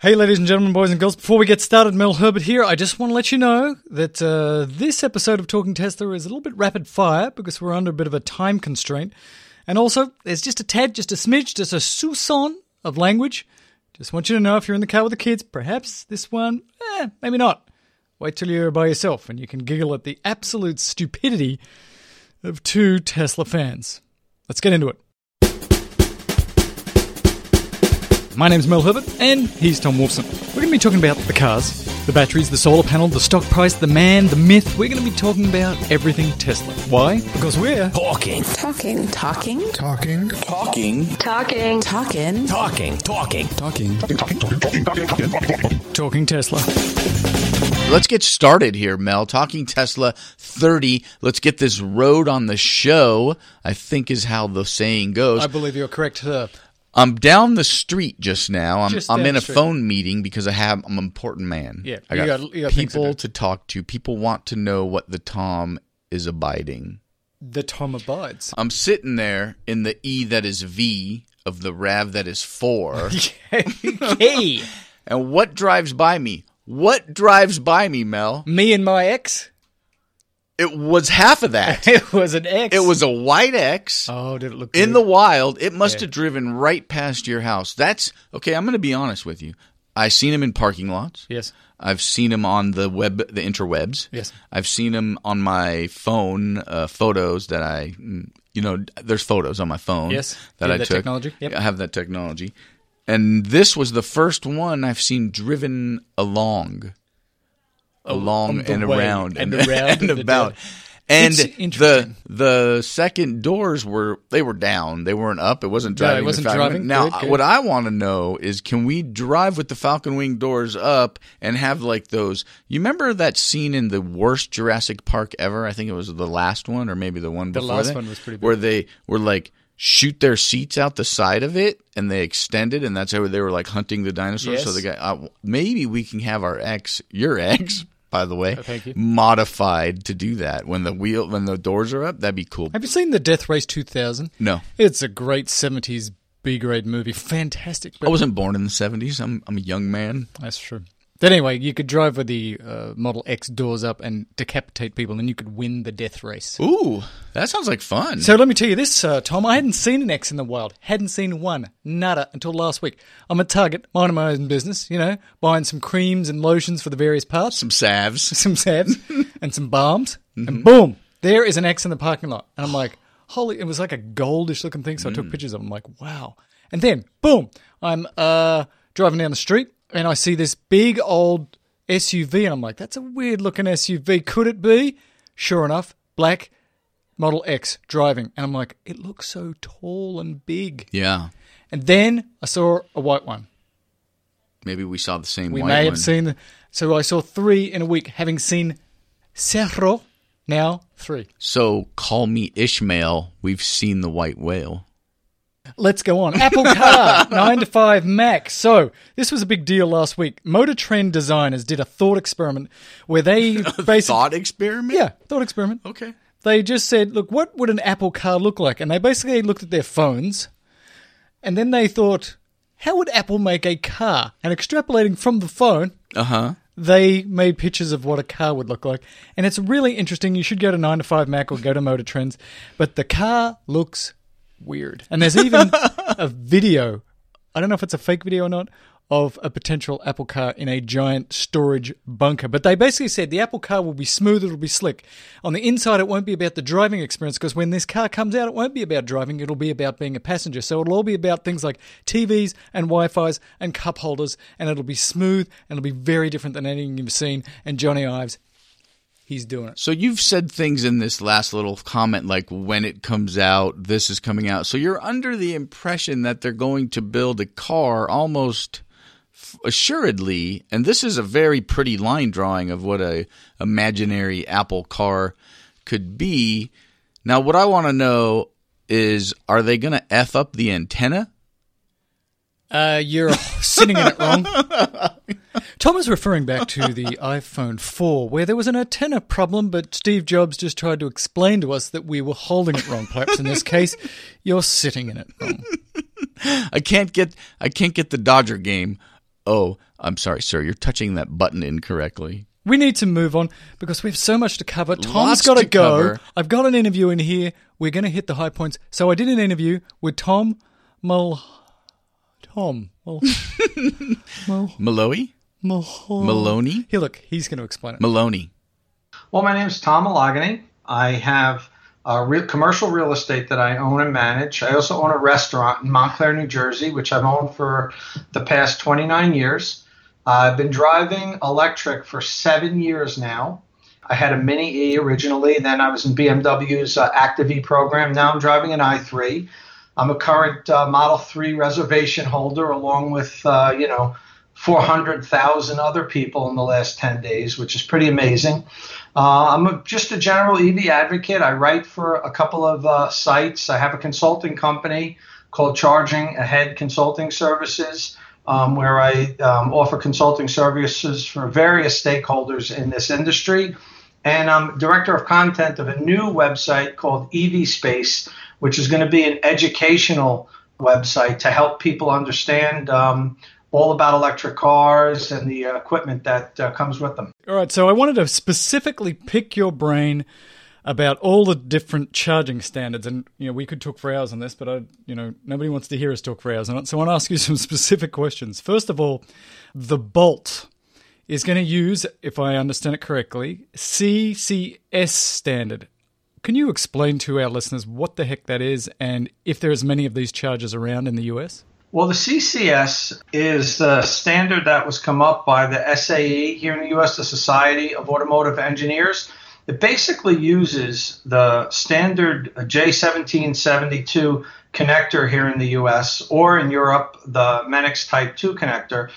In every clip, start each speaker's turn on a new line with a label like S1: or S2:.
S1: Hey, ladies and gentlemen, boys and girls, before we get started, Mel Herbert here. I just want to let you know that uh, this episode of Talking Tesla is a little bit rapid fire because we're under a bit of a time constraint. And also, there's just a tad, just a smidge, just a soupçon of language. Just want you to know if you're in the car with the kids, perhaps this one, eh, maybe not. Wait till you're by yourself and you can giggle at the absolute stupidity of two Tesla fans. Let's get into it. My name's Mel Herbert, and he's Tom Wolfson. We're going to be talking about the cars, the batteries, the solar panel, the stock price, the man, the myth. We're going to be talking about everything Tesla. Why? Because we're
S2: Talking.
S3: Talking. Talking.
S4: Talking.
S2: Talking.
S3: Talking. Talking.
S2: Talking. Talking.
S4: Talking.
S1: talking Tesla.
S5: Let's get started here, Mel. Talking Tesla 30. Let's get this road on the show, I think is how the saying goes.
S1: I believe you're correct, sir.
S5: I'm down the street just now. I'm,
S1: Just
S5: I'm in a
S1: street.
S5: phone meeting because I have I'm an important man.
S1: Yeah,
S5: I
S1: you
S5: got,
S1: got- got
S5: people to talk to. People want to know what the Tom is abiding.
S1: The Tom abides.
S5: I'm sitting there in the E that is V of the Rav that is four.
S1: hey,
S5: and what drives by me? What drives by me, Mel?
S1: me and my ex.
S5: It was half of that.
S1: It was an X.
S5: It was a white X.
S1: Oh, did it look
S5: in
S1: good?
S5: the wild, it must
S1: Yeah.
S5: have driven right past your house. That's okay. I'm going to be honest with you. I've seen him in parking lots.
S1: Yes.
S5: I've seen him on the web, the interwebs.
S1: Yes.
S5: I've seen him on my phone, uh, photos that I, mm, you know, there's photos on my phone.
S1: Yes.
S5: That I
S1: have that
S5: took.
S1: technology? Yep.
S5: I have that technology, and this was the first one I've seen driven along, along
S1: on
S5: and around
S1: and around
S5: and
S1: and
S5: about. And the the second doors were they were down. They weren't up. It wasn't
S1: No, it
S5: driving.
S1: wasn't driving.
S5: Now,
S1: Good,
S5: what I want to know is, can we drive with the Falcon Wing doors up and have like those? You remember that scene in the worst Jurassic Park ever? I think it was the last one, or maybe the one
S1: The
S5: before
S1: last
S5: that,
S1: one was pretty big.
S5: Where they were like shoot their seats out the side of it and they extended and that's how they were like hunting the dinosaurs so
S1: Yes.
S5: the guy uh, maybe we can have our ex your ex by the way
S1: Oh, thank you.
S5: modified to do that when the wheel when the doors are up that'd be cool
S1: Have you seen the Death Race 2000?
S5: no
S1: It's a great 70s B grade movie. Fantastic.
S5: I wasn't born in the 70s I'm, I'm a young man
S1: That's true. But anyway, you could drive with the uh, Model X doors up and decapitate people, and you could win the death race.
S5: ooh that sounds like fun
S1: So let me tell you this, uh, Tom. I hadn't seen an X in the wild. Hadn't seen one. Nada until last week. I'm at Target, minding my own business, you know, buying some creams and lotions for the various parts,
S5: some salves
S1: some salves, and some balms. And boom, there is an X in the parking lot. And I'm like, holy, it was like a goldish looking thing. So I took pictures of it. I'm like, wow. And then, boom, I'm uh, driving down the street and I see this big old SUV. And I'm like, that's a weird looking SUV. Could it be? Sure enough, black Model X driving. And I'm like, it looks so tall and big.
S5: yeah
S1: And then I saw a white one.
S5: maybe we saw the same
S1: We
S5: white
S1: may have seen the. So I saw three in a week, having seen Cerro, now three.
S5: so call me Ishmael we've seen the white whale
S1: Let's go on. Apple Car, 9 to 5 Mac. So, this was a big deal last week. Motor Trend designers did a thought experiment where they basically.
S5: thought experiment
S1: Yeah, thought experiment.
S5: okay
S1: They just said, look, what would an Apple car look like? And they basically looked at their phones and then they thought, how would Apple make a car? And extrapolating from the phone,
S5: uh-huh
S1: they made pictures of what a car would look like. And it's really interesting. You should go to 9 to 5 Mac or go to Motor Trends. But the car looks weird. And there's even a video, I don't know if it's a fake video or not, of a potential Apple car in a giant storage bunker. But they basically said the Apple car will be smooth, it'll be slick. On the inside, it won't be about the driving experience because when this car comes out, it won't be about driving, it'll be about being a passenger. So it'll all be about things like TVs and Wi Fi's and cup holders, and it'll be smooth and it'll be very different than anything you've seen. And Johnny Ives, he's doing it.
S5: So you've said things in this last little comment like when it comes out, this is coming out. So you're under the impression that they're going to build a car almost assuredly, and this is a very pretty line drawing of what a imaginary Apple car could be. Now what I want to know is are they going to f up the antenna?
S1: Uh, you're sitting in it wrong. Tom is referring back to the iPhone 4, where there was an antenna problem, but Steve Jobs just tried to explain to us that we were holding it wrong. Perhaps in this case, you're sitting in it wrong.
S5: I can't get I can't get the Dodger game oh, I'm sorry, sir, you're touching that button incorrectly.
S1: We need to move on because we have so much to cover. Tom's got to go.
S5: cover.
S1: I've got an interview in here. We're going to hit the high points. So I did an interview with Tom Mul. Tom. Mul. Mul.
S5: Malloy?
S1: Mul.
S5: Maloney?
S1: Here, look, he's going to explain it.
S5: Maloney.
S2: Well, my name is Tom Moloughney. I have uh, real, commercial real estate that I own and manage. I also own a restaurant in Montclair, New Jersey, which I've owned for the past 29 years. Uh, I've been driving electric for seven years now. I had a Mini E originally, then I was in BMW's uh, Active E program. Now I'm driving an i3. I'm a current uh, Model 3 reservation holder, along with, uh, you know, 400,000 other people in the last 10 days, which is pretty amazing. Uh, I'm a, just a general EV advocate. I write for a couple of uh, sites. I have a consulting company called Charging Ahead Consulting Services, um, where I um, offer consulting services for various stakeholders in this industry. And I'm director of content of a new website called EV Space, which is going to be an educational website to help people understand um, all about electric cars and the equipment that uh, comes with them.
S1: All right, so I wanted to specifically pick your brain about all the different charging standards, and you know we could talk for hours on this, but I, you know, nobody wants to hear us talk for hours on it. So I want to ask you some specific questions. First of all, the Bolt is going to use, if I understand it correctly, CCS standard. Can you explain to our listeners what the heck that is, and if there's many of these chargers around in the US?
S2: Well, the CCS is the standard that was come up by the SAE here in the U.S., the Society of Automotive Engineers. It basically uses the standard J1772 connector here in the U.S. or in Europe, the Mennekes Type 2 connector,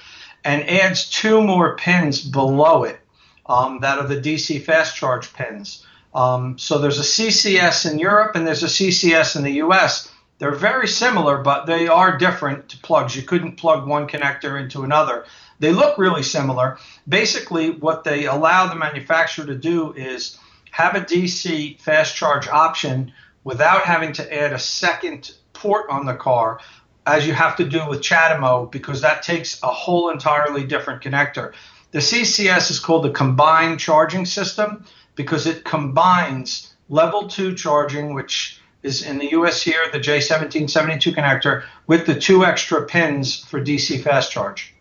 S2: and adds two more pins below it um, that are the DC fast charge pins. Um, so there's a CCS in Europe and there's a CCS in the U.S. They're very similar, but they are different to plugs. You couldn't plug one connector into another. They look really similar. Basically, what they allow the manufacturer to do is have a DC fast charge option without having to add a second port on the car, as you have to do with CHAdeMO, because that takes a whole entirely different connector. The CCS is called the combined charging system because it combines level two charging, which is in the US here, the J1772 connector, with the two extra pins for DC fast charge.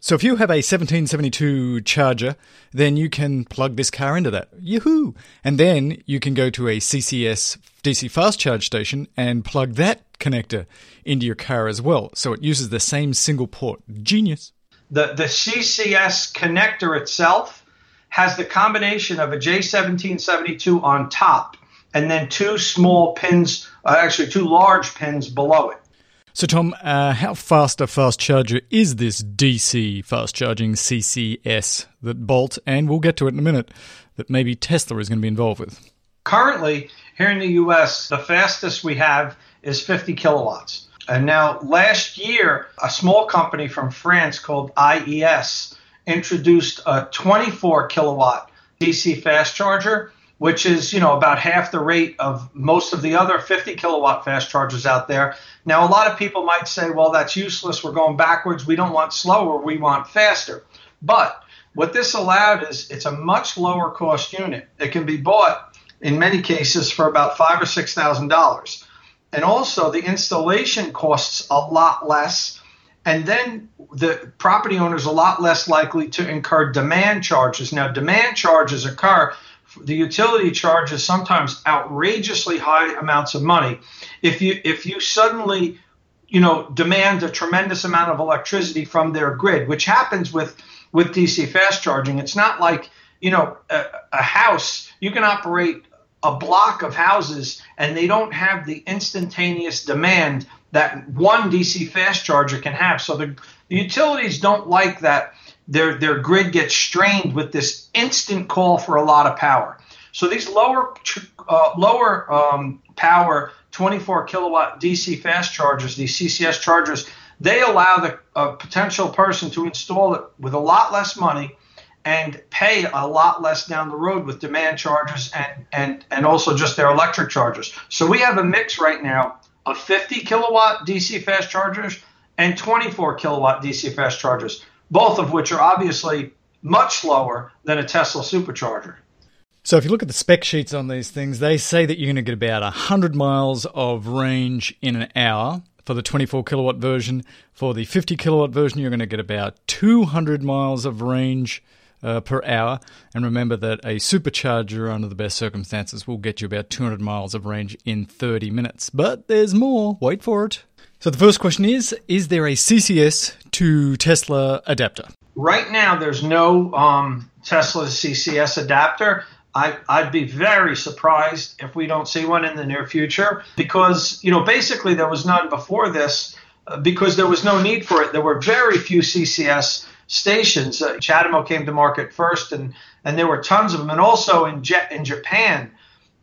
S1: So if you have a 1772 charger, then you can plug this car into that. Yoo-hoo! And then you can go to a CCS DC fast charge station and plug that connector into your car as well. So it uses the same single port. Genius.
S2: The, the CCS connector itself has the combination of a J1772 on top and then two small pins, uh, actually two large pins below it.
S1: So, Tom, uh, how fast a fast charger is this DC fast charging CCS that Bolt, and we'll get to it in a minute, that maybe Tesla is going to be involved with?
S2: Currently, here in the US, the fastest we have is 50 kilowatts. And now, last year, a small company from France called IES introduced a 24 kilowatt DC fast charger which is you know about half the rate of most of the other 50 kilowatt fast chargers out there. Now a lot of people might say, well, that's useless. We're going backwards. We don't want slower. We want faster. But what this allowed is it's a much lower cost unit. It can be bought in many cases for about five or six thousand dollars, and also the installation costs a lot less. And then the property owner is a lot less likely to incur demand charges. Now, demand charges occur the utility charges sometimes outrageously high amounts of money. If you if you suddenly you know demand a tremendous amount of electricity from their grid, which happens with with DC fast charging, it's not like you know a, a house you can operate a block of houses and they don't have the instantaneous demand that one DC fast charger can have. So the, the utilities don't like that their their grid gets strained with this instant call for a lot of power. So these lower uh, lower um, power 24 kilowatt DC fast chargers, these CCS chargers, they allow the uh, potential person to install it with a lot less money and pay a lot less down the road with demand charges and and and also just their electric chargers. So we have a mix right now of 50 kilowatt DC fast chargers and 24 kilowatt DC fast chargers. both of which are obviously much slower than a Tesla supercharger.
S1: So if you look at the spec sheets on these things, they say that you're going to get about 100 miles of range in an hour for the 24 kilowatt version. For the 50 kilowatt version, you're going to get about 200 miles of range uh, per hour. And remember that a supercharger, under the best circumstances, will get you about 200 miles of range in 30 minutes. But there's more. Wait for it. So the first question is Is there a CCS to Tesla adapter?
S2: Right now, there's no um, Tesla CCS adapter. I, I'd be very surprised if we don't see one in the near future because, you know, basically there was none before this uh, because there was no need for it. There were very few CCS stations. Uh, CHAdeMO came to market first, and, and there were tons of them. And also in, Jet, in Japan,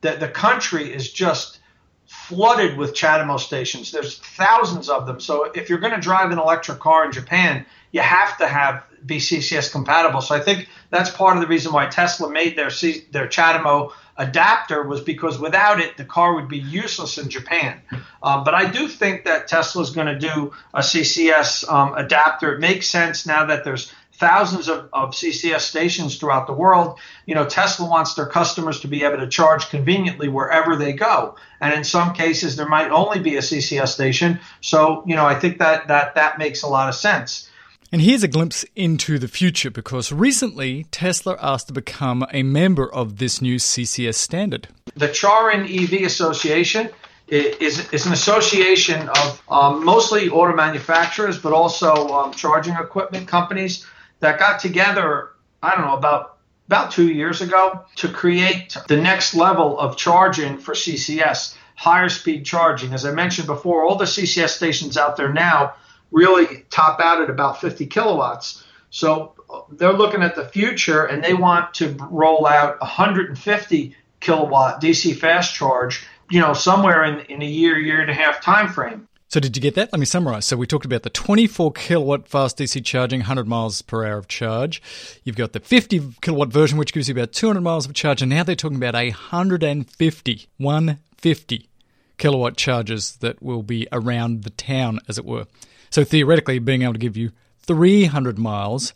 S2: the, the country is just flooded with CHAdeMO stations. There's thousands of them. So if you're going to drive an electric car in Japan, you have to have be CCS compatible. So I think that's part of the reason why Tesla made their C, their CHAdeMO adapter was because without it, the car would be useless in Japan. Uh, but I do think that Tesla is going to do a CCS um, adapter. It makes sense now that there's thousands of, of CCS stations throughout the world. You know, Tesla wants their customers to be able to charge conveniently wherever they go. And in some cases, there might only be a CCS station. So, you know, I think that that that makes a lot of sense.
S1: And here's a glimpse into the future because recently Tesla asked to become a member of this new CCS standard.
S2: The CharIN EV Association is, is an association of um, mostly auto manufacturers, but also um, charging equipment companies that got together, I don't know, about about two years ago to create the next level of charging for CCS, higher speed charging. As I mentioned before, all the CCS stations out there now really top out at about 50 kilowatts. So they're looking at the future and they want to roll out 150 kilowatt DC fast charge, you know, somewhere in, in a year, year and a half time frame.
S1: So did you get that? Let me summarize. So we talked about the 24 kilowatt fast DC charging, 100 miles per hour of charge. You've got the 50 kilowatt version, which gives you about 200 miles of charge, and now they're talking about 150, 150 kilowatt charges that will be around the town, as it were. So theoretically, being able to give you 300 miles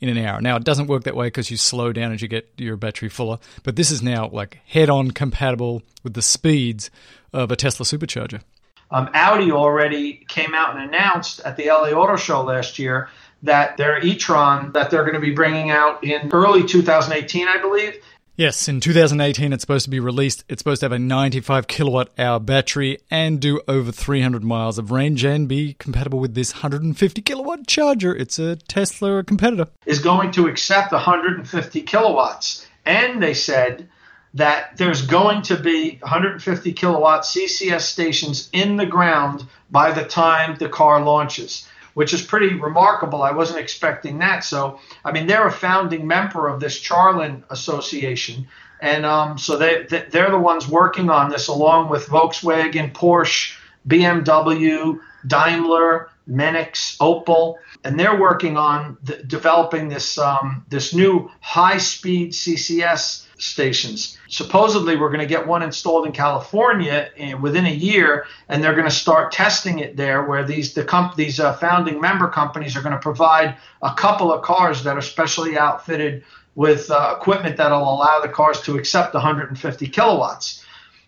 S1: in an hour. Now, it doesn't work that way because you slow down as you get your battery fuller, but this is now like head on compatible with the speeds of a Tesla supercharger.
S2: Um, Audi already came out and announced at the LA Auto Show last year that their e-tron that they're going to be bringing out in early 2018, I believe,
S1: Yes, in 2018 it's supposed to be released. It's supposed to have a 95 kilowatt hour battery and do over 300 miles of range and be compatible with this 150 kilowatt charger. It's a Tesla competitor.
S2: Is going to accept 150 kilowatts. And they said that there's going to be 150 kilowatt CCS stations in the ground by the time the car launches which is pretty remarkable. I wasn't expecting that. So, I mean, they're a founding member of this CharIN Association. And um, so they, they're the ones working on this along with Volkswagen, Porsche, BMW, Daimler, Mennekes, Opel, and they're working on the, developing this um, this new high-speed CCS stations. Supposedly, we're going to get one installed in California in, within a year, and they're going to start testing it there. Where these the comp- these uh, founding member companies are going to provide a couple of cars that are specially outfitted with uh, equipment that'll allow the cars to accept 150 kilowatts.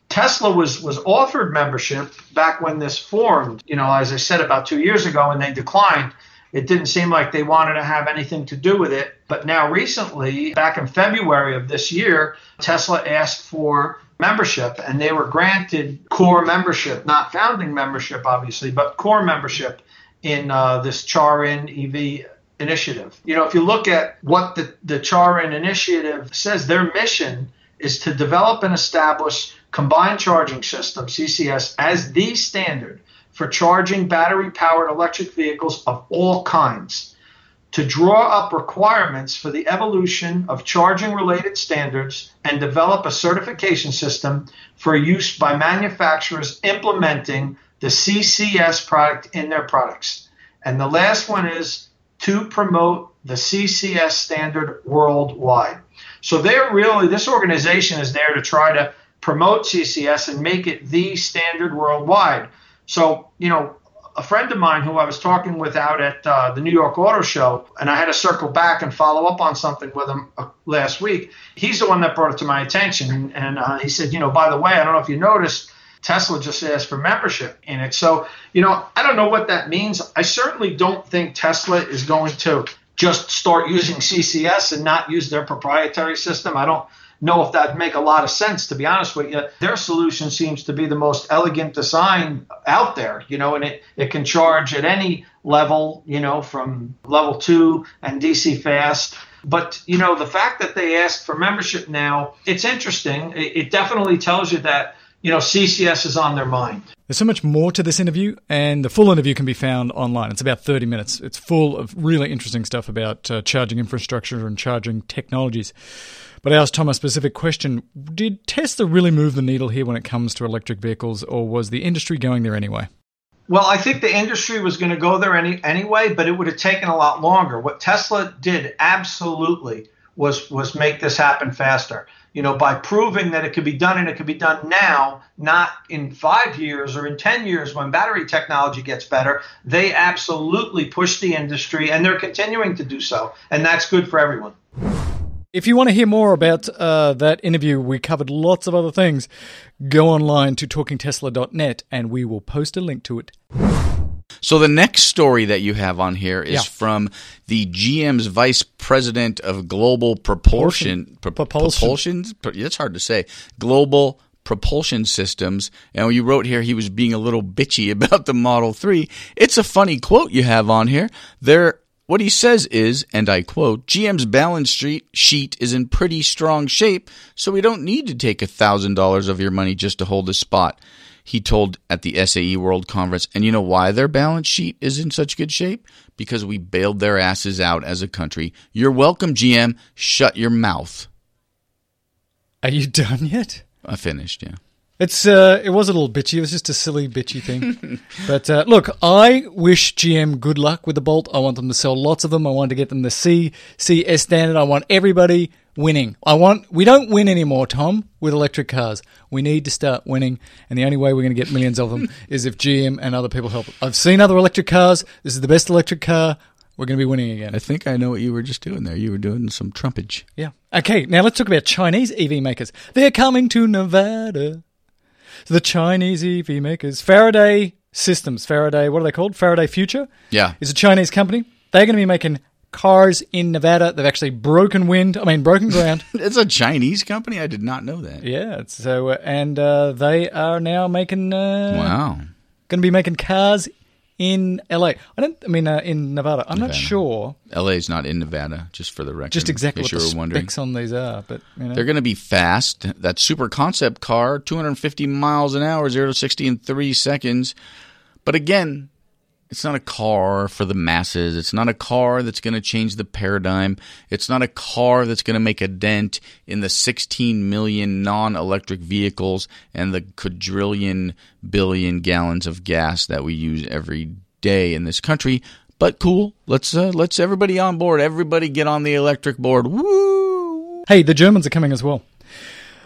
S2: Tesla was was offered membership back when this formed. You know, as I said about two years ago, and they declined it didn't seem like they wanted to have anything to do with it. But now, recently, back in February of this year, Tesla asked for membership and they were granted core membership, not founding membership, obviously, but core membership in uh, this CharIN EV initiative. You know, if you look at what the, the CharIN initiative says, their mission is to develop and establish combined charging system, CCS, as the standard for charging battery powered electric vehicles of all kinds, to draw up requirements for the evolution of charging related standards and develop a certification system for use by manufacturers implementing the CCS product in their products. And the last one is to promote the CCS standard worldwide. So they're really, this organization is there to try to promote CCS and make it the standard worldwide. So, you know, a friend of mine who I was talking with out at uh, the New York Auto Show, and I had to circle back and follow up on something with him uh, last week. He's the one that brought it to my attention, and, uh, he said, you know, by the way, I don't know if you noticed, Tesla just asked for membership in it. So, you know, I don't know what that means. I certainly don't think Tesla is going to just start using CCS and not use their proprietary system. I don't know if that'd make a lot of sense, to be honest with you. Their solution seems to be the most elegant design out there, you know, and it, it can charge at any level, you know, from level two and DC fast. But, you know, the fact that they asked for membership now, it's interesting. It, it definitely tells you that you know, CCS is on their mind.
S1: There's so much more to this interview, and the full interview can be found online. It's about 30 minutes. It's full of really interesting stuff about uh, charging infrastructure and charging technologies. But I asked Tom a specific question Did Tesla really move the needle here when it comes to electric vehicles, or was the industry going there anyway?
S2: Well, I think the industry was going to go there any, anyway, but it would have taken a lot longer. What Tesla did absolutely was was make this happen faster you know, by proving that it could be done and it could be done now, not in five years or in 10 years when battery technology gets better, they absolutely push the industry and they're continuing to do so. And that's good for everyone.
S1: If you want to hear more about uh, that interview, we covered lots of other things. Go online to talkingtesla.net and we will post a link to it.
S5: So the next story that you have on here is
S1: Yeah.
S5: from the GM's vice president of global propulsion, pro-
S1: Propulsion.
S5: propulsions. Pro- That's hard to say. Global propulsion systems. And you wrote here he was being a little bitchy about the Model Three. It's a funny quote you have on here. There. What he says is, and I quote, GM's balance sheet sheet is in pretty strong shape, so we don't need to take $1,000 of your money just to hold a spot he told at the SAE World Conference. And you know why their balance sheet is in such good shape? Because we bailed their asses out as a country. You're welcome, GM. Shut your mouth.
S1: Are you done yet?
S5: I finished, yeah.
S1: It's uh, it was a little bitchy. It was just a silly bitchy thing. but uh, look, I wish GM good luck with the Bolt. I want them to sell lots of them. I want to get them the C CS standard. I want everybody winning. I want we don't win anymore, Tom, with electric cars. We need to start winning, and the only way we're going to get millions of them is if GM and other people help. I've seen other electric cars. This is the best electric car. We're going to be winning again.
S5: I think I know what you were just doing there. You were doing some trumpage.
S1: Yeah. Okay, now let's talk about Chinese EV makers. They're coming to Nevada. So the Chinese EV makers, Faraday Systems, Faraday, what are they called? Faraday Future
S5: Yeah.
S1: is a Chinese company. They're going to be making cars in Nevada. They've actually broken wind. I mean, broken ground.
S5: It's a Chinese company? I did not know that.
S1: yeah. So uh, and uh, they are now making. Uh,
S5: Wow.
S1: Going to be making cars in LA. I don't. I mean, uh, in Nevada. I'm not
S5: Nevada.
S1: sure
S5: LA's not in Nevada, just for the record.
S1: just exactly what
S5: case
S1: the
S5: you were wondering.
S1: specs on these are, but you know.
S5: They're going to be fast. That super concept car, 250 miles an hour, 0 to 60 in 3 seconds. But again, it's not a car for the masses. It's not a car that's going to change the paradigm. It's not a car that's going to make a dent in the 16 million non electric vehicles and the quadrillion billion gallons of gas that we use every day in this country. But cool. Let's uh, let's everybody on board. Everybody get on the electric board. Woo!
S1: hey, the Germans are coming as well.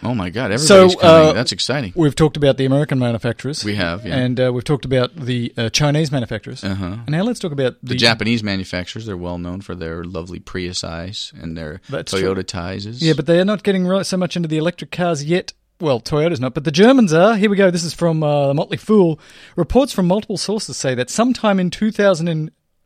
S5: Oh my God!
S1: So,
S5: Everybody's coming.
S1: uh,
S5: That's exciting.
S1: We've talked about the American manufacturers.
S5: We have, yeah.
S1: And uh, we've talked about the uh, Chinese manufacturers.
S5: Uh-huh.
S1: And now let's talk about the,
S5: The Japanese manufacturers, they're well known for their lovely Prius eyes and their
S1: That's
S5: Toyota. Tizes.
S1: Yeah, but they are not getting right so much into the electric cars yet. Well, Toyota's not, but the Germans are. Here we go. This is from uh, Motley Fool. Reports from multiple sources say that sometime in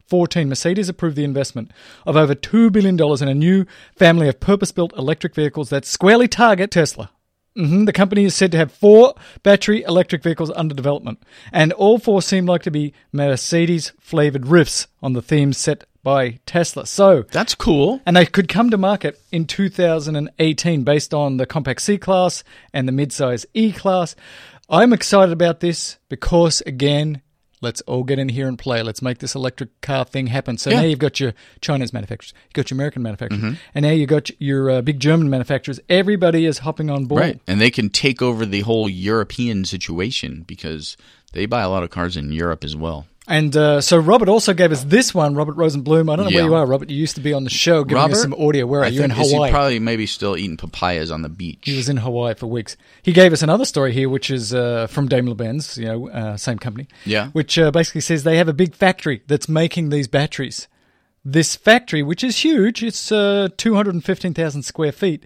S1: 2014, Mercedes approved the investment of over $2 billion in a new family of purpose built electric vehicles that squarely target Tesla. hmm The company is said to have four battery electric vehicles under development, and all four seem like to be Mercedes flavored riffs on the themes set by Tesla. So,
S5: That's cool.
S1: and they could come to market in 2018 based on the compact C class and the midsize E class. I'm excited about this because, again, let's all get in here and play. Let's make this electric car thing happen. So
S5: Yeah.
S1: now you've got your Chinese manufacturers, you've got your American manufacturers, and now you've got your uh, big German manufacturers. Everybody is hopping on board.
S5: Right. And they can take over the whole European situation because they buy a lot of cars in Europe as well.
S1: And uh, so Robert also gave us this one, Robert Rosenblum. I don't know
S5: Yeah.
S1: where you are, Robert. You used to be on the show giving us some audio. Where are
S5: I
S1: you? In
S5: think is he
S1: Hawaii.
S5: probably maybe still eating papayas on the beach.
S1: He was in Hawaii for weeks. He gave us another story here, which is uh, from Daimler Benz, you know, uh, same company.
S5: Yeah.
S1: Which uh, basically says they have a big factory that's making these batteries. This factory, which is huge, it's uh, 215,000 square feet,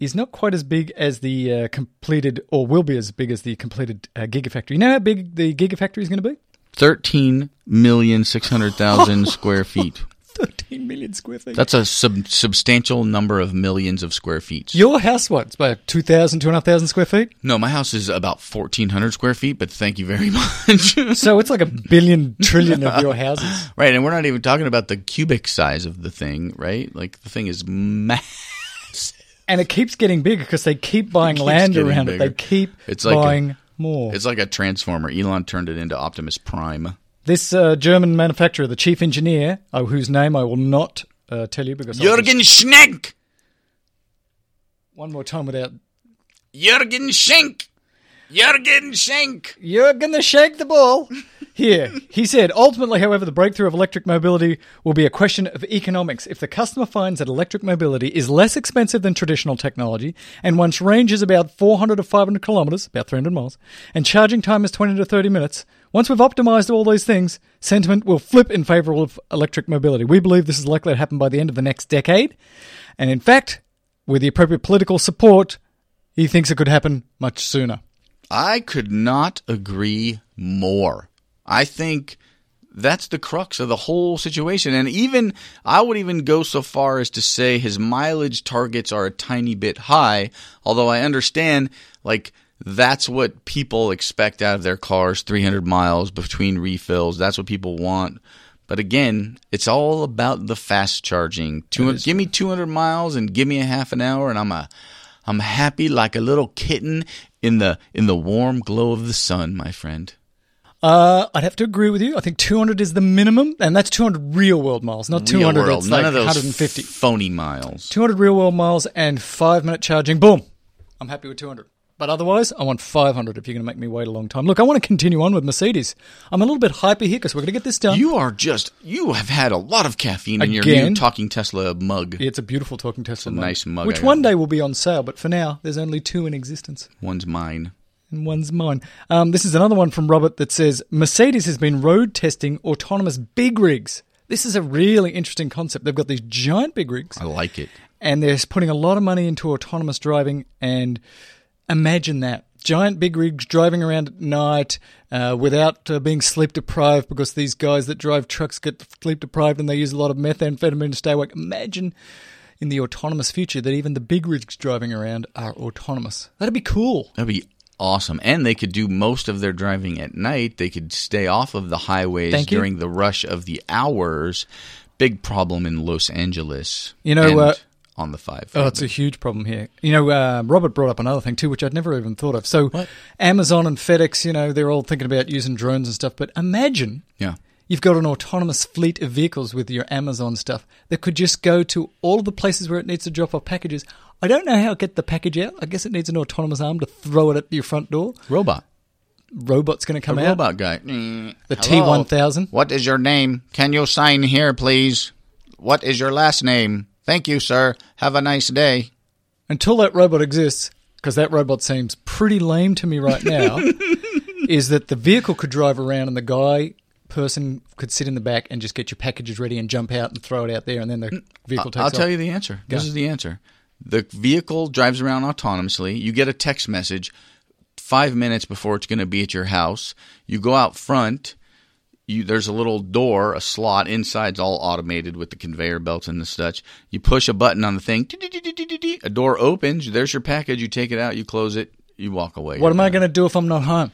S1: is not quite as big as the uh, completed, or will be as big as the completed uh, Gigafactory. You know how big the Gigafactory is going to be?
S5: Thirteen million six hundred thousand square feet.
S1: 13 million square feet.
S5: That's a sub- substantial number of millions of square feet.
S1: Your house, what? It's about 2,000, 2,500 square feet?
S5: No, my house is about fourteen hundred square feet, but thank you very much.
S1: So it's like a billion trillion of your houses.
S5: right, and we're not even talking about the cubic size of the thing, right? Like the thing is massive.
S1: And it keeps getting bigger because they keep buying land around it. They keep
S5: It's like a-
S1: buying more.
S5: It's like a transformer. Elon turned it into Optimus Prime.
S1: This uh, German manufacturer, the chief engineer, oh, whose name I will not uh, tell you because
S5: Jürgen
S1: just-
S5: Schenk.
S1: one more time without
S5: Jürgen Schenk. Jürgen Schenk.
S1: You're going to shake the ball. Here, he said, ultimately, however, the breakthrough of electric mobility will be a question of economics. If the customer finds that electric mobility is less expensive than traditional technology, and once range is about 400 to 500 kilometers, about 300 miles, and charging time is 20 to 30 minutes, once we've optimized all those things, sentiment will flip in favor of electric mobility. We believe this is likely to happen by the end of the next decade. And in fact, with the appropriate political support, he thinks it could happen much sooner.
S5: I could not agree more. I think that's the crux of the whole situation. And even, I would even go so far as to say his mileage targets are a tiny bit high, although I understand, like, that's what people expect out of their cars 300 miles between refills. That's what people want. But again, it's all about the fast charging. Two, give me 200 miles and give me a half an hour, and I'm a, I'm happy like a little kitten in the in the warm glow of the sun, my friend.
S1: Uh, I'd have to agree with you. I think 200 is the minimum, and that's 200 real world miles, not 200.
S5: Real world,
S1: It's
S5: none
S1: like
S5: of those
S1: 150.
S5: phony miles.
S1: 200 real world miles and five minute charging. Boom. I'm happy with 200. But otherwise, I want 500 if you're going to make me wait a long time. Look, I want to continue on with Mercedes. I'm a little bit hyper here because we're going to get this done.
S5: You are just you have had a lot of caffeine in your new
S1: Again?
S5: talking Tesla mug.
S1: it's a beautiful talking Tesla. mug,
S5: nice mug
S1: Which
S5: I
S1: one
S5: got.
S1: day will be on sale, but for now, there's only two in existence.
S5: One's mine.
S1: and one's mine. Um, this is another one from Robert that says Mercedes has been road testing autonomous big rigs. This is a really interesting concept. They've got these giant big rigs,
S5: I like it.
S1: and they're putting a lot of money into autonomous driving. And imagine that giant big rigs driving around at night uh, without uh, being sleep deprived because these guys that drive trucks get sleep deprived and they use a lot of methamphetamine to stay awake. Imagine in the autonomous future that even the big rigs driving around are autonomous. That'd be cool.
S5: That'd be awesome. And they could do most of their driving at night. They could stay off of the highways during the rush of the hours. Big problem in Los Angeles.
S1: You know, uh,
S5: on the five.
S1: Oh, it's a huge problem here. You know, uh, Robert brought up another thing too, which I'd never even thought of. So, Amazon and FedEx, you know, they're all thinking about using drones and stuff. But imagine
S5: yeah.
S1: you've got an autonomous fleet of vehicles with your Amazon stuff that could just go to all the places where it needs to drop off packages. I don't know how to get the package out. I guess it needs an autonomous arm to throw it at your front door.
S5: Robot.
S1: Robot's going to come
S5: a
S1: out.
S5: robot guy. Mm,
S1: The. T1000.
S5: What is your name? Can you sign here, please? What is your last name? Thank you, sir. Have a nice day.
S1: until that robot exists, because that robot seems pretty lame to me right now, is that the vehicle could drive around and the guy person could sit in the back and just get your packages ready and jump out and throw it out there, and then the mm, vehicle takes
S5: I'll
S1: off.
S5: tell you the answer. This is the answer. The vehicle drives around autonomously. You get a text message five minutes before it's going to be at your house. You go out front. You, there's a little door, a slot. Inside's all automated with the conveyor belts and the such. You push a button on the thing. A door opens. There's your package. You take it out. You close it. You walk away.
S1: What am I going to do if I'm not home?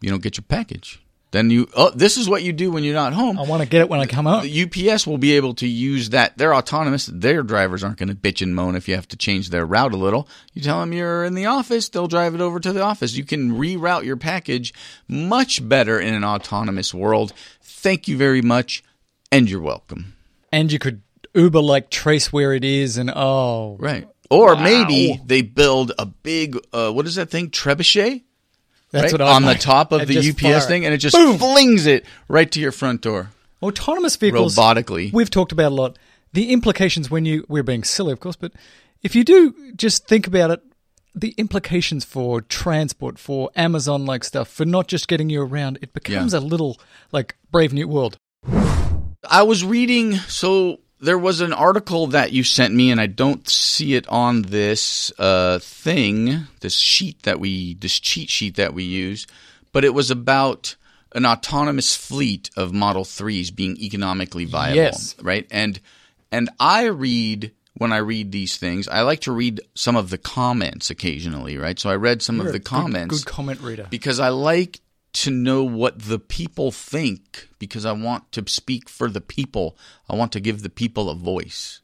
S5: You don't get your package. Then you. Oh, this is what you do when you're not home.
S1: I want to get it when I come out.
S5: The UPS will be able to use that. They're autonomous. Their drivers aren't going to bitch and moan if you have to change their route a little. You tell them you're in the office, they'll drive it over to the office. You can reroute your package much better in an autonomous world. Thank you very much, and you're welcome.
S1: And you could Uber like trace where it is, and oh,
S5: Right. Or
S1: Wow.
S5: maybe they build a big, uh, what is that thing? Trebuchet?
S1: That's
S5: right?
S1: what I
S5: on the top of
S1: And
S5: the UPS thing, and it just
S1: Boom.
S5: flings it right to your front door
S1: Autonomous vehicles
S5: robotically.
S1: We've talked about a lot. The implications when you we're being silly, of course, but if you do just think about it, the implications for transport, for Amazon like stuff, for not just getting you around, it becomes
S5: Yeah.
S1: a little like Brave New World.
S5: I was reading, so there was an article that you sent me, and I don't see it on this uh, thing, this sheet that we, this cheat sheet that we use, but it was about an autonomous fleet of Model 3s being economically viable,
S1: Yes.
S5: right? And and I read when I read these things, I like to read some of the comments occasionally, right? So I read some
S1: You're
S5: of the
S1: good-
S5: comments
S1: Good, comment reader.
S5: because I like to know what the people think because I want to speak for the people. I want to give the people a voice.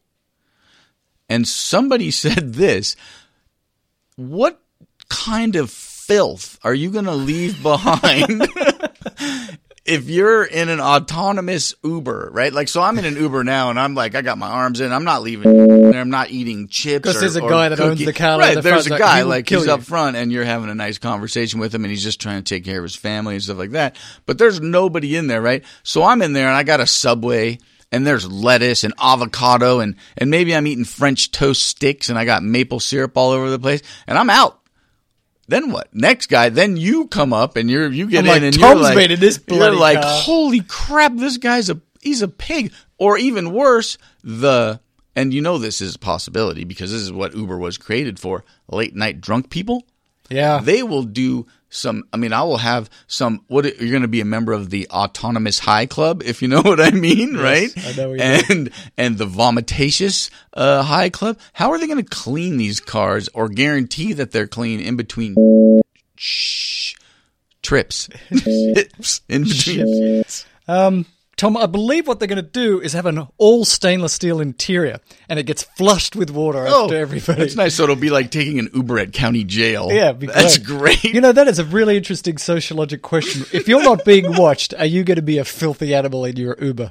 S5: And somebody said this What kind of filth are you going to leave behind? if you're in an autonomous Uber, right? Like, so I'm in an Uber now, and I'm like, I got my arms in. I'm not leaving. There, I'm not eating chips.
S1: 'Cause
S5: or-
S1: there's a guy that owns
S5: cookie-
S1: the car
S5: Right,
S1: the
S5: there's
S1: front,
S5: a guy like he's
S1: you.
S5: up front, and you're having a nice conversation with him, and he's just trying to take care of his family and stuff like that. But there's nobody in there, right? So I'm in there, and I got a Subway. And there's lettuce and avocado and, and maybe I'm eating French toast sticks and I got maple syrup all over the place and I'm out. Then what? Next guy, then you come up and you're you get
S1: I'm
S5: in
S1: like,
S5: and
S1: Tom's
S5: you're like,
S1: this
S5: you're like, holy crap, this guy's a he's a pig. Or even worse, the and you know this is a possibility because this is what Uber was created for. Late night drunk people.
S1: yeah.
S5: They will do some I mean, I will have some what you're gonna be a member of the autonomous high club, if you know what I mean, right?
S1: I know what you
S5: and and the vomitatious uh, high club. How are they gonna clean these cars or guarantee that they're clean in between trips? Trips in between.
S1: Um, Tom, I believe what they're going to do is have an all stainless steel interior, and it gets flushed with water after oh, everybody.
S5: Oh, That's nice. So it'll be like taking an Uber at county jail.
S1: Yeah,
S5: that's
S1: great.
S5: great.
S1: You know, that is a really interesting sociologic question. If you're not being watched, are you going to be a filthy animal in your Uber?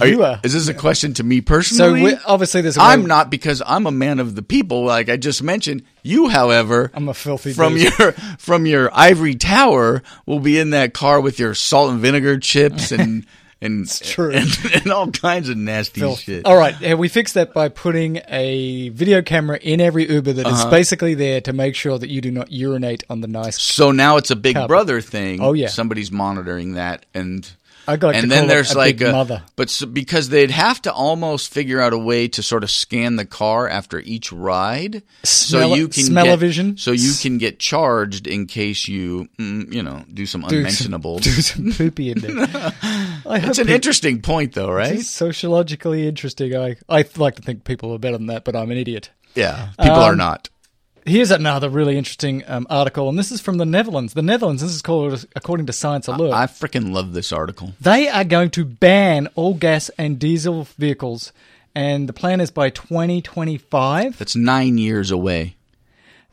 S5: Are
S1: You are.
S5: Is this a question to me
S1: So
S5: personally?
S1: we, obviously, there's
S5: I'm
S1: way-
S5: not because I'm a man of the people, like I just mentioned. You, however,
S1: I'm a filthy
S5: from
S1: beast.
S5: your from your ivory tower will be in that car with your salt and vinegar chips and and
S1: true.
S5: and, and all kinds of nasty
S1: filth.
S5: shit.
S1: All right, we fixed that by putting a video camera in every Uber that is
S5: Uh-huh.
S1: basically there to make sure that you do not urinate on the nice.
S5: So now it's a Big
S1: Carpet.
S5: Brother thing.
S1: Oh, yeah.
S5: somebody's monitoring that, and
S1: I
S5: and then
S1: it
S5: there's
S1: a
S5: like a
S1: mother.
S5: but so, because they'd have to almost figure out a way to sort of scan the car after each ride,
S1: Smell-
S5: so you can
S1: smell-o-vision?
S5: get, so you can get charged in case you mm, you know do some
S1: Do some, do some poopy in there. I
S5: It's an
S1: people-
S5: interesting point, though, right?
S1: It's sociologically interesting. I I like to think people are better than that, but I'm an idiot.
S5: Yeah, people are
S1: Um,
S5: not.
S1: Here's another really interesting um, article, and this is from the Netherlands. The Netherlands, this is called, according to Science Alert,
S5: I freaking love this article.
S1: they are going to ban all gas and diesel vehicles, and the plan is by 2025.
S5: That's nine years away.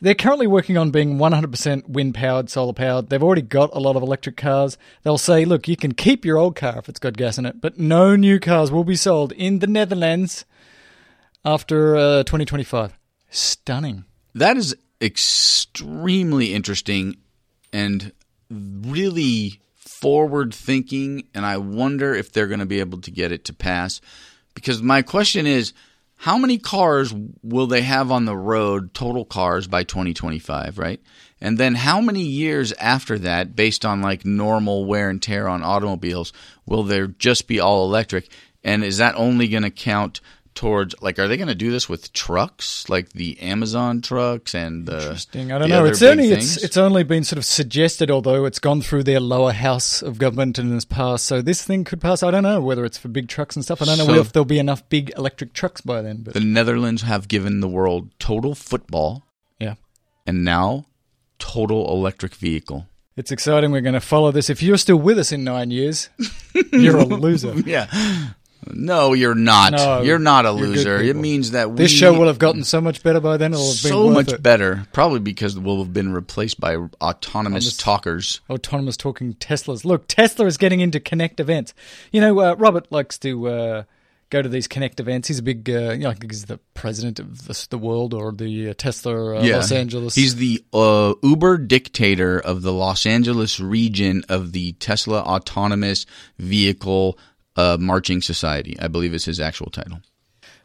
S1: They're currently working on being 100% wind powered, solar powered. They've already got a lot of electric cars. They'll say, look, you can keep your old car if it's got gas in it, but no new cars will be sold in the Netherlands after uh, 2025. Stunning.
S5: That is extremely interesting and really forward thinking. And I wonder if they're going to be able to get it to pass. Because my question is how many cars will they have on the road, total cars, by 2025, right? And then how many years after that, based on like normal wear and tear on automobiles, will there just be all electric? And is that only going to count towards like are they going to do this with trucks like the Amazon trucks and the
S1: Interesting. I don't know. It's only it's it's only been sort of suggested, although it's gone through their lower house of government and has passed. So this thing could pass. I don't know whether it's for big trucks and stuff. I don't know if there'll be enough big electric trucks by then. But
S5: the Netherlands have given the world total football
S1: yeah,
S5: and now total electric vehicle.
S1: it's exciting. We're going to follow this. If you're still with us in nine years, you're a loser.
S5: Yeah. No, you're not.
S1: No,
S5: you're not a
S1: you're
S5: loser. It means that we
S1: This show will have gotten so much better by then. It'll have
S5: so much
S1: it.
S5: better. Probably because we'll have been replaced by autonomous talkers.
S1: autonomous talking Teslas. Look, Tesla is getting into Connect events. You know, uh, Robert likes to uh, go to these Connect events. He's a big, uh, you know, I think he's the president of the, the world or the uh, Tesla uh, Los Angeles.
S5: He's the uh, Uber dictator of the Los Angeles region of the Tesla Autonomous Vehicle uh, Marching Society. I believe is his actual title.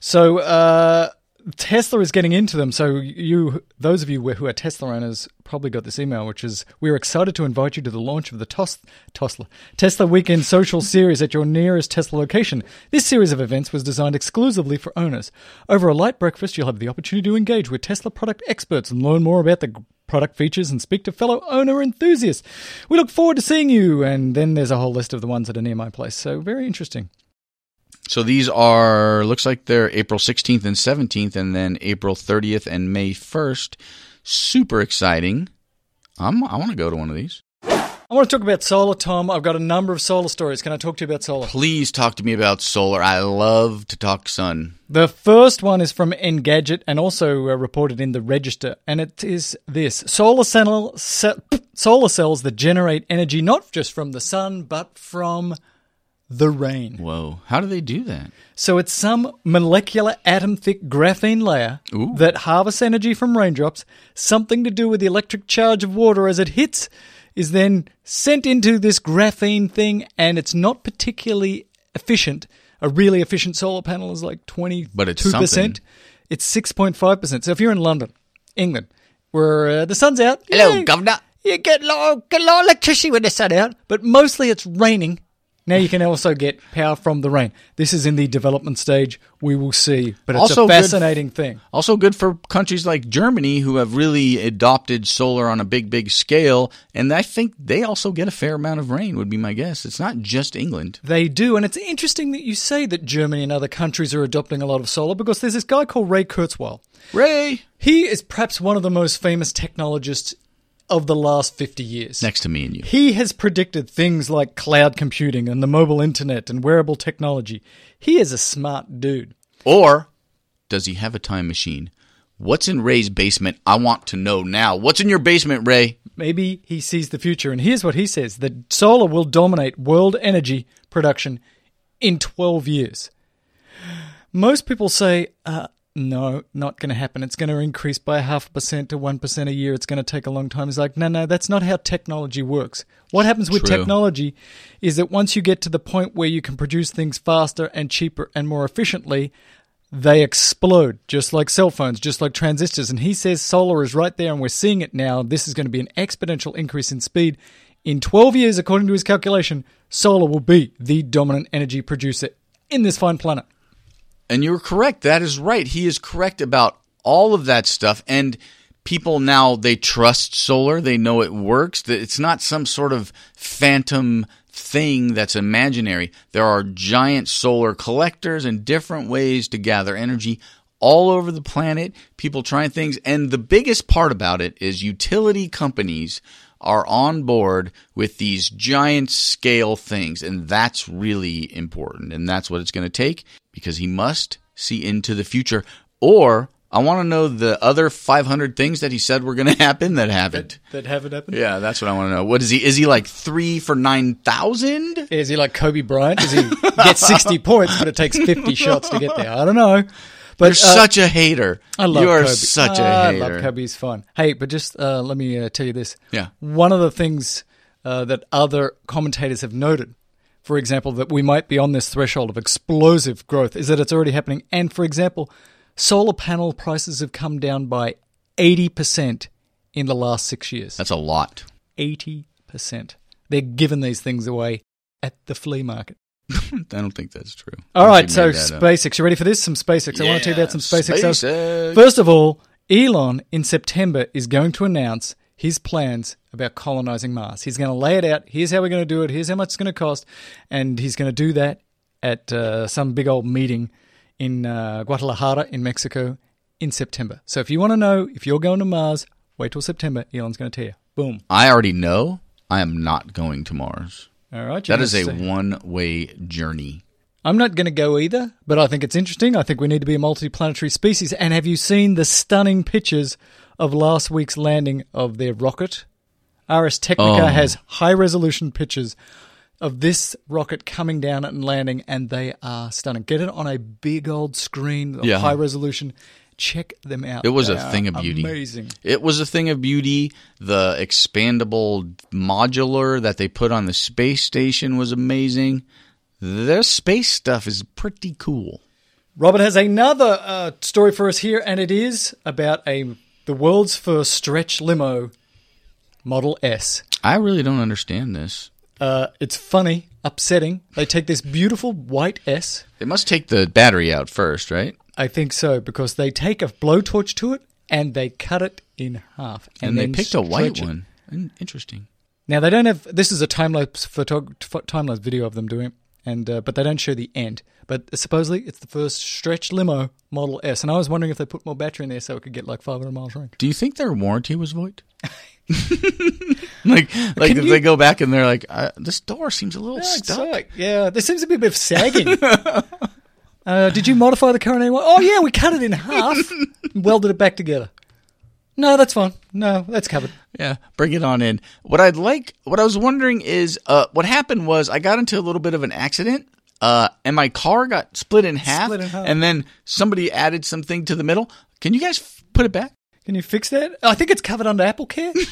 S1: So uh, Tesla is getting into them. So you, those of you who are Tesla owners, probably got this email, which is: We're excited to invite you to the launch of the Tos- Tesla Tesla Weekend Social Series at your nearest Tesla location. This series of events was designed exclusively for owners. Over a light breakfast, you'll have the opportunity to engage with Tesla product experts and learn more about the product features and speak to fellow owner enthusiasts. We look forward to seeing you. And then there's a whole list of the ones that are near my place. So very interesting.
S5: So these are looks like they're April 16th and 17th, and then April 30th and May 1st. Super exciting. I'm, I want to go to one of these.
S1: I want to talk about solar, Tom. I've got a number of solar stories. Can I talk to you about solar?
S5: Please talk to me about solar. I love to talk sun.
S1: The first one is from Engadget and also uh, reported in the Register, and it is this: solar cell, solar cells that generate energy not just from the sun but from the rain.
S5: Whoa. How do they do that?
S1: So it's some molecular atom thick graphene layer
S5: Ooh.
S1: that harvests energy from raindrops. Something to do with the electric charge of water as it hits is then sent into this graphene thing, and it's not particularly efficient. A really efficient solar panel is like 22%.
S5: But it's something.
S1: It's 6.5%. So if you're in London, England, where uh, the sun's out,
S5: Hello,
S1: yeah,
S5: governor.
S1: you get a lot, get a lot of electricity when the sun out, but mostly it's raining. Now you can also get power from the rain. This is in the development stage. We will see, but it's
S5: Also
S1: a fascinating thing.
S5: Also good for countries like Germany who have really adopted solar on a big, big scale. And I think they also get a fair amount of rain, would be my guess. It's not just England.
S1: They do, and it's interesting that you say that Germany and other countries are adopting a lot of solar because there's this guy called Ray Kurzweil.
S5: Ray!
S1: He is perhaps one of the most famous technologists of the last 50 years.
S5: Next to me and you.
S1: He has predicted things like cloud computing and the mobile internet and wearable technology. He is a smart dude.
S5: Or does he have a time machine? What's in Ray's basement? I want to know now. What's in your basement, Ray?
S1: Maybe he sees the future, and here's what he says that solar will dominate world energy production in 12 years. Most people say, uh, no, not going to happen. It's going to increase by half a percent to 1% a year. It's going to take a long time. It's like, no, no, that's not how technology works. What happens with
S5: True.
S1: technology is that once you get to the point where you can produce things faster and cheaper and more efficiently, they explode, just like cell phones, just like transistors. And he says solar is right there, and we're seeing it now. This is going to be an exponential increase in speed. In 12 years, according to his calculation, solar will be the dominant energy producer in this fine planet.
S5: And you're correct. That is right. He is correct about all of that stuff. And people now, they trust solar. They know it works. It's not some sort of phantom thing that's imaginary. There are giant solar collectors and different ways to gather energy all over the planet. People trying things. And the biggest part about it is utility companies are on board with these giant scale things. And that's really important. And that's what it's going to take because he must see into the future. Or I want to know the other 500 things that he said were going to happen that haven't.
S1: That haven't happened?
S5: Yeah, that's what I want to know. What is he? Is he like three for 9,000?
S1: Is he like Kobe Bryant? Does he get 60 points, but it takes 50 shots to get there? I don't know. But
S5: You're
S1: uh,
S5: such a hater.
S1: I love
S5: You are
S1: Kobe.
S5: such a
S1: I
S5: hater.
S1: I love Kobe. He's fun. Hey, but just uh, let me uh, tell you this.
S5: Yeah.
S1: One of the things uh, that other commentators have noted, for example, that we might be on this threshold of explosive growth, is that it's already happening. And for example, solar panel prices have come down by 80% in the last six years.
S5: That's a lot.
S1: 80%. They're giving these things away at the flea market.
S5: I don't think that's true.
S1: All right, so
S5: that up.
S1: SpaceX. You ready for this? Some SpaceX. I want to tell you about some SpaceX.
S5: SpaceX.
S1: First of all, Elon in September is going to announce his plans about colonizing Mars. He's going to lay it out. Here's how we're going to do it. Here's how much it's going to cost, and he's going to do that at uh, some big old meeting in uh, Guadalajara in Mexico in September. So if you want to know if you're going to Mars, wait till September. Elon's going to tell you. Boom.
S5: I already know I am not going to Mars.
S1: All right.
S5: That is a one-way journey.
S1: I'm not going to go either, but I think it's interesting. I think we need to be a multiplanetary species. And have you seen the stunning pictures of last week's landing of their rocket? Ars Technica
S5: Oh.
S1: has high resolution pictures. of this rocket coming down and landing, and they are stunning. Get it on a big old screen,
S5: Yeah.
S1: high resolution. Check them out.
S5: It was
S1: They
S5: a thing of beauty.
S1: Amazing.
S5: It was a thing of beauty. The expandable modular that they put on the space station was amazing. Their space stuff is pretty cool.
S1: Robert has another uh, story for us here, and it is about a the world's first stretch limo, Model S.
S5: I really don't understand this.
S1: Uh, it's funny, upsetting. They take this beautiful white S.
S5: They must take the battery out first, right?
S1: I think so because they take a blowtorch to it and they cut it in half.
S5: And, they picked a white
S1: it.
S5: one. Interesting.
S1: Now they don't have. This is a time lapse photog- time lapse video of them doing it, and uh, but they don't show the end. But supposedly it's the first stretch limo Model S, and I was wondering if they put more battery in there so it could get like 500 miles range.
S5: Do you think their warranty was void? like, like
S1: you-
S5: they go back and they're like, uh, this door seems a little
S1: Yeah,
S5: stuck.
S1: like- yeah, there seems to be a bit of sagging. uh, did you modify the car in any way? Oh yeah, we cut it in half, and welded it back together. No, that's fine. No, that's covered.
S5: Yeah, bring it on in. What I'd like, what I was wondering is, uh, what happened was I got into a little bit of an accident, uh, and my car got split in half,
S1: Split in half.
S5: and then somebody added something to the middle. Can you guys f- put it back?
S1: Can you fix that? Oh, I think it's covered under Apple Care.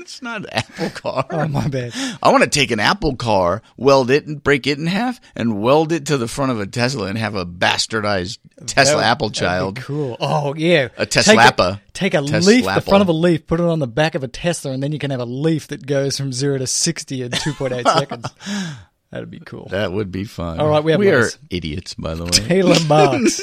S5: It's not an Apple car.
S1: oh my bad.
S5: I want to take an Apple car, weld it and break it in half, and weld it to the front of a Tesla and have a bastardized Tesla Apple
S1: that'd be
S5: child.
S1: Cool. Oh yeah.
S5: A
S1: Take
S5: Teslappa.
S1: Take a,
S5: Teslappa.
S1: leaf, the front of a leaf, put it on the back of a Tesla, and then you can have a leaf that goes from zero to sixty in two point eight seconds. That'd be cool.
S5: That would be fun.
S1: All right, we have
S5: we are idiots, by the way.
S1: Taylor Marks.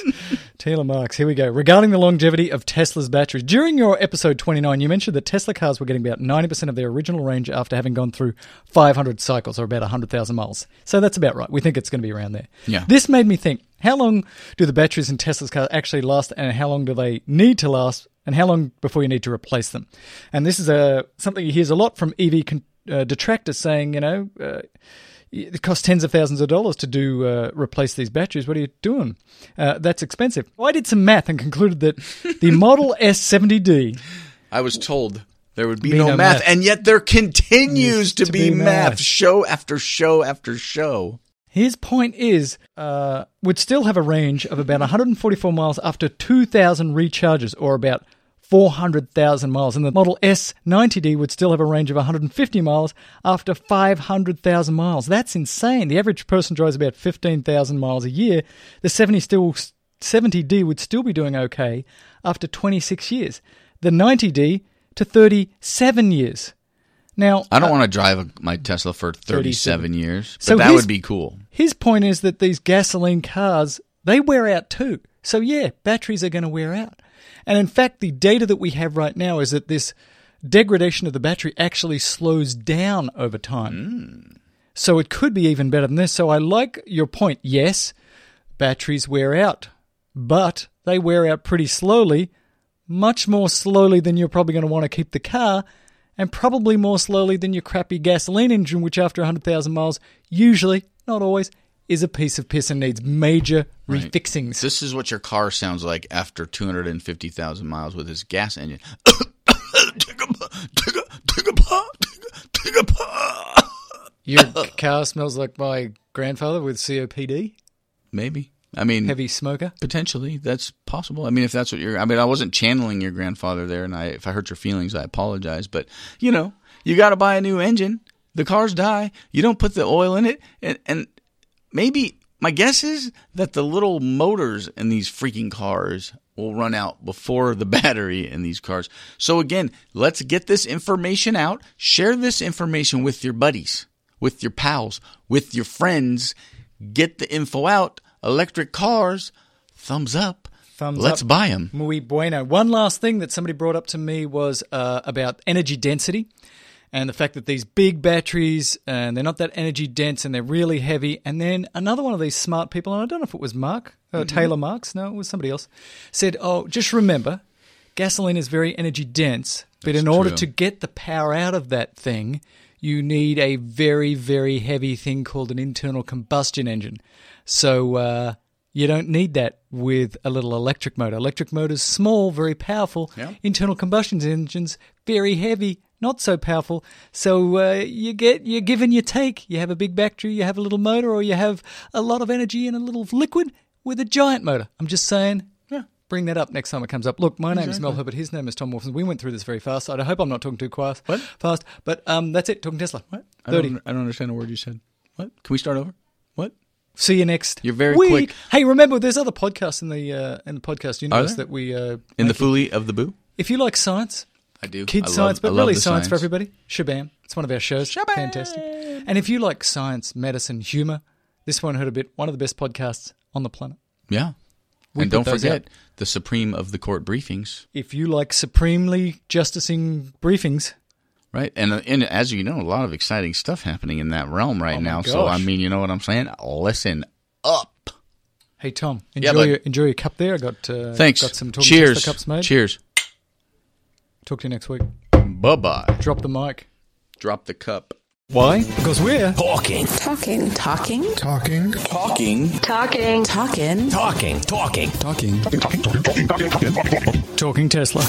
S1: Taylor Marks. Here we go. Regarding the longevity of Tesla's batteries, during your episode 29, you mentioned that Tesla cars were getting about 90% of their original range after having gone through 500 cycles or about 100,000 miles. So that's about right. We think it's going to be around there.
S5: Yeah.
S1: This made me think how long do the batteries in Tesla's cars actually last and how long do they need to last and how long before you need to replace them? And this is a, something you hear a lot from EV con- uh, detractors saying, you know, uh, it costs tens of thousands of dollars to do uh, replace these batteries. What are you doing? Uh, that's expensive. I did some math and concluded that the Model S70D
S5: I was told there would be,
S1: Be
S5: no,
S1: no
S5: math,
S1: math.
S5: and yet there continues to,
S1: to
S5: be,
S1: be
S5: math,
S1: math.
S5: show after show after show.
S1: His point is, uh, would still have a range of about 144 miles after 2,000 recharges, or about 400,000 miles. And the Model S90D would still have a range of 150 miles after 500,000 miles. That's insane. The average person drives about 15,000 miles a year. The 70 still 70D would still be doing okay after 26 years. The 90D to 37 years. Now,
S5: I don't uh, want to drive a, my Tesla for 37 years, but
S1: So
S5: that
S1: his-
S5: would be cool.
S1: His point is that these gasoline cars, they wear out too. So yeah, batteries are going to wear out. And in fact, the data that we have right now is that this degradation of the battery actually slows down over time. Hmm. So it could be even better than this. So I like your point. Yes, batteries wear out, but they wear out pretty slowly, much more slowly than you're probably going to want to keep the car, and probably more slowly than your crappy gasoline engine, which after 100,000 miles, usually, not always, is a piece of piss and needs major
S5: Right.
S1: refixings.
S5: This is what your car sounds like after 250,000 miles with his gas engine.
S1: Your car smells like my grandfather with COPD,
S5: Maybe. I mean,
S1: heavy smoker.
S5: potentially that's possible. I mean, if that's what you're, I mean, I wasn't channeling your grandfather there, and I, if I hurt your feelings, I apologize. But you know, you got to buy a new engine. The cars die. You don't put the oil in it, and, and maybe my guess is that the little motors in these freaking cars will run out before the battery in these cars. So again, let's get this information out. Share this information with your buddies, with your pals, with your friends. Get the info out. Electric cars, thumbs up.
S1: Thumbs
S5: Let's
S1: up.
S5: buy them.
S1: Muy bueno. One last thing that somebody brought up to me was uh, about energy density and the fact that these big batteries and they're not that energy dense and they're really heavy. And then another one of these smart people, and I don't know if it was Mark, uh, Taylor Marks, no, it was somebody else, said, "Oh, just remember, gasoline is very energy dense, but in order
S5: true.
S1: to get the power out of that thing." You need a very, very heavy thing called an internal combustion engine. So, uh, you don't need that with a little electric motor. Electric motors small, very powerful.
S5: Yeah.
S1: Internal combustion engines very heavy, not so powerful. So uh, you get you give and you take. You have a big battery, you have a little motor, or you have a lot of energy in a little liquid with a giant motor. I'm just saying.
S5: Yeah.
S1: Bring that up next time it comes up. Look, my name is
S5: Exactly.
S1: Mel Herbert. His name is Tom Wolfson. We went through this very fast. I hope I'm not talking too fast.
S5: What?
S1: Fast. But um, that's it. Talking Tesla. What?
S5: I
S1: 30.
S5: don't, I don't understand a word you said. What? Can we start over? What?
S1: See you next.
S5: You're very
S1: week.
S5: quick.
S1: Hey, remember, there's other podcasts in the uh, in the podcast universe that we uh,
S5: In the. Foolie of the Boo?
S1: If you like science,
S5: I do.
S1: kids
S5: I
S1: science,
S5: I
S1: but
S5: love
S1: really
S5: the
S1: science, for everybody, Shabam. It's one of our shows. Shabam. Fantastic. And if you like science, medicine, humor, this one hurt a bit. One of the best podcasts on the planet.
S5: Yeah.
S1: We
S5: and don't forget
S1: out.
S5: the Supreme of the Court briefings,
S1: If you like supremely justicing briefings,
S5: right? And, uh, and as you know, a lot of exciting stuff happening in that realm right
S1: Oh
S5: now. So, I mean, you know what I'm saying? Listen up.
S1: hey Tom,
S5: Yeah,
S1: enjoy
S5: bud.
S1: your enjoy your cup there. I got uh,
S5: Thanks.
S1: Got some talking
S5: Cheers.
S1: Cups made.
S5: Cheers.
S1: Talk to you next week.
S5: Bye bye.
S1: Drop the mic.
S5: Drop the cup.
S1: Why? Because we're Talking. Talking.
S3: Talking. Talking.
S4: Talking.
S5: Talking.
S3: Talking.
S4: Talking.
S3: talking
S4: Talking.
S1: Talking Tesla.